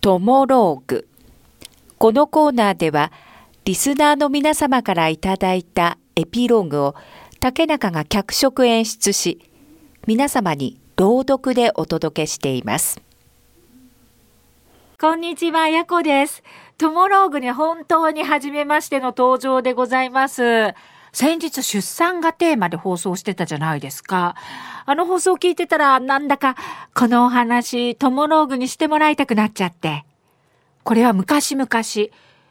トモローグ。このコーナーでは、リスナーの皆様からいただいたエピローグを竹中が脚色演出し、皆様に朗読でお届けしています。こんにちは、やこです。トモローグに本当に初めましての登場でございます。先日出産がテーマで放送してたじゃないですか。あの放送聞いてたらなんだかこのお話トモローグにしてもらいたくなっちゃって。これは昔々、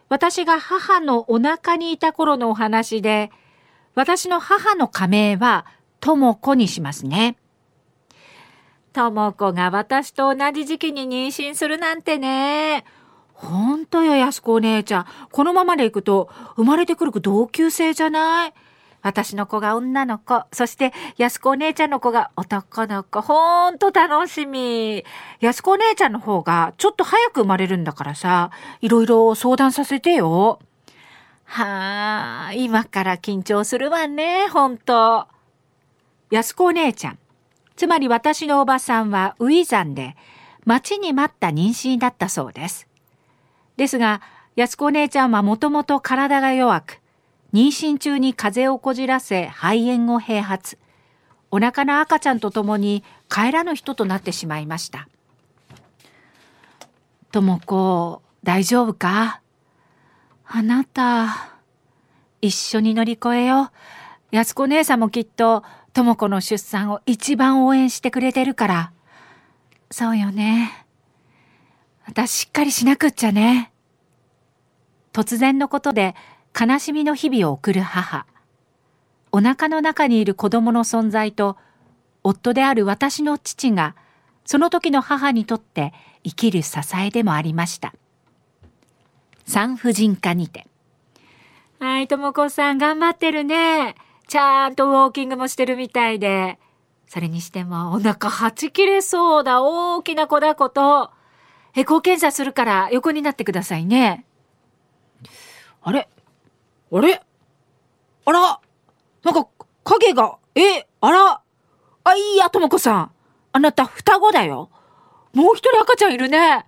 私が母のお腹にいた頃のお話で、私の母の仮名はとも子にしますね。とも子が私と同じ時期に妊娠するなんてね。ほんとよ、安子お姉ちゃん。このままでいくと、生まれてくる同級生じゃない？私の子が女の子、そして安子お姉ちゃんの子が男の子、ほんと楽しみ。安子お姉ちゃんの方がちょっと早く生まれるんだからさ、いろいろ相談させてよ。はあ、今から緊張するわね、ほんと。安子お姉ちゃん。つまり私のおばさんはウィザンで、待ちに待った妊娠だったそうです。ですが、安子姉ちゃんはもともと体が弱く、妊娠中に風邪をこじらせ肺炎を併発。お腹の赤ちゃんと共に帰らぬ人となってしまいました。とも子、大丈夫か？あなた、一緒に乗り越えよう。安子姉さんもきっと、とも子の出産を一番応援してくれてるから。そうよね。私しっかりしなくっちゃね。突然のことで悲しみの日々を送る母。お腹の中にいる子供の存在と、夫である私の父が、その時の母にとって生きる支えでもありました。産婦人科にて。はい、ともこさん頑張ってるね。ちゃんとウォーキングもしてるみたいで。それにしてもお腹はち切れそうだ大きな子だこと。エコー検査するから横になってくださいね。あれ？あれ？あら？なんか影が、え、あら？あ、いいや、ともこさん。あなた双子だよ。もう一人赤ちゃんいるね。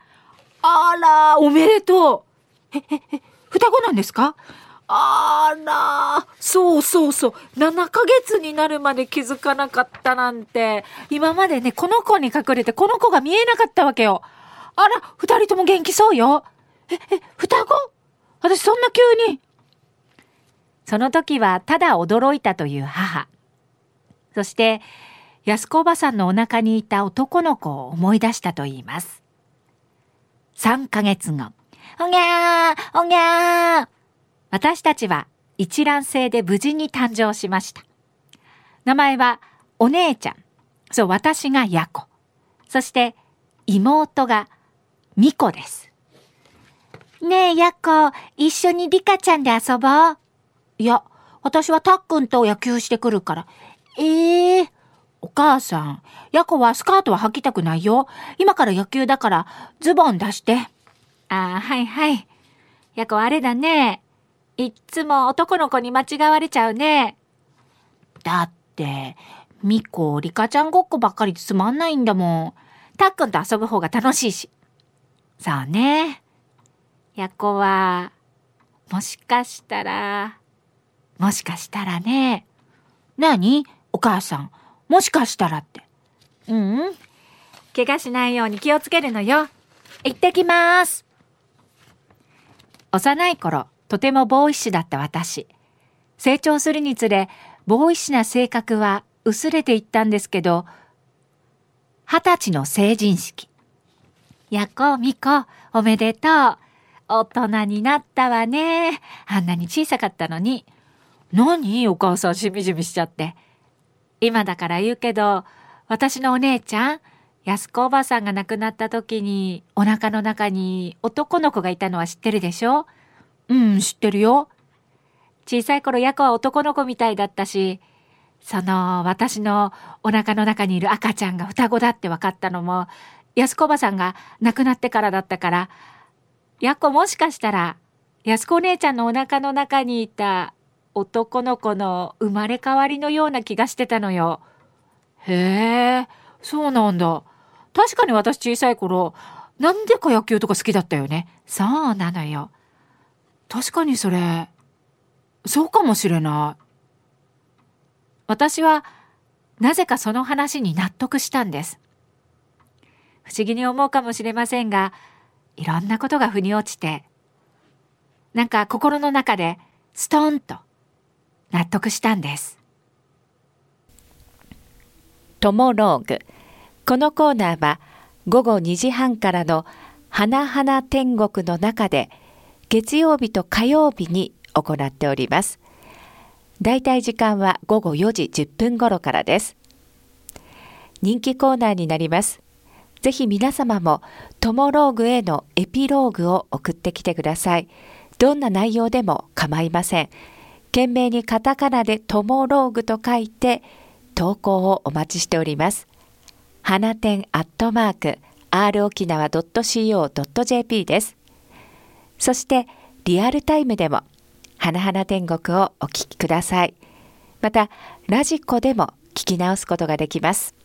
あら、おめでとう。え、え、え、双子なんですか？あら、そうそうそう。7ヶ月になるまで気づかなかったなんて。今までね、この子に隠れてこの子が見えなかったわけよ。あら、二人とも元気そうよ。え、え、双子？私そんな急に。その時はただ驚いたという母。そして、安子おばさんのお腹にいた男の子を思い出したと言います。3ヶ月後。おぎゃーおぎゃー私たちは一卵性で無事に誕生しました。名前はお姉ちゃん。そう、私がヤコ。そして妹がミコです。ねえ、やっこ、一緒にリカちゃんで遊ぼう。いや、私はたっくんと野球してくるから。ええー、お母さん、やこはスカートは履きたくないよ。今から野球だからズボン出して。ああ、はいはい。やこあれだね。いっつも男の子に間違われちゃうね。だって、ミコ、リカちゃんごっこばっかりつまんないんだもん。たっくんと遊ぶ方が楽しいし。そうね。やこは、もしかしたら、もしかしたらね。なにお母さん。もしかしたらって。うん。怪我しないように気をつけるのよ。行ってきます。幼い頃、とてもボーイッシュだった私。成長するにつれ、ボーイッシュな性格は薄れていったんですけど、二十歳の成人式。やこみこ、おめでとう。大人になったわね。あんなに小さかったのに。何？お母さんしみじみしちゃって。今だから言うけど、私のお姉ちゃん、安子おばさんが亡くなった時に、お腹の中に男の子がいたのは知ってるでしょ？うん、知ってるよ。小さい頃、ヤコは男の子みたいだったし、その、私のお腹の中にいる赤ちゃんが双子だって分かったのも、安子おばさんが亡くなってからだったから、やっこもしかしたら、安子お姉ちゃんのお腹の中にいた男の子の生まれ変わりのような気がしてたのよ。へえ、そうなんだ。確かに私小さい頃、なんでか野球とか好きだったよね。そうなのよ。確かにそれ、そうかもしれない。私は、なぜかその話に納得したんです。不思議に思うかもしれませんが、いろんなことが腑に落ちて、なんか心の中でストンと納得したんです。トモローグ。このコーナーは午後2時半からの花々天国の中で月曜日と火曜日に行っております。だいたい時間は午後4時10分頃からです。人気コーナーになります。ぜひ皆様もトモローグへのエピローグを送ってきてください。どんな内容でも構いません。懸命にカタカナでトモローグと書いて投稿をお待ちしております。花店アットマーク r 沖縄 .co.jp です。そしてリアルタイムでも花々天国をお聞きください。またラジコでも聞き直すことができます。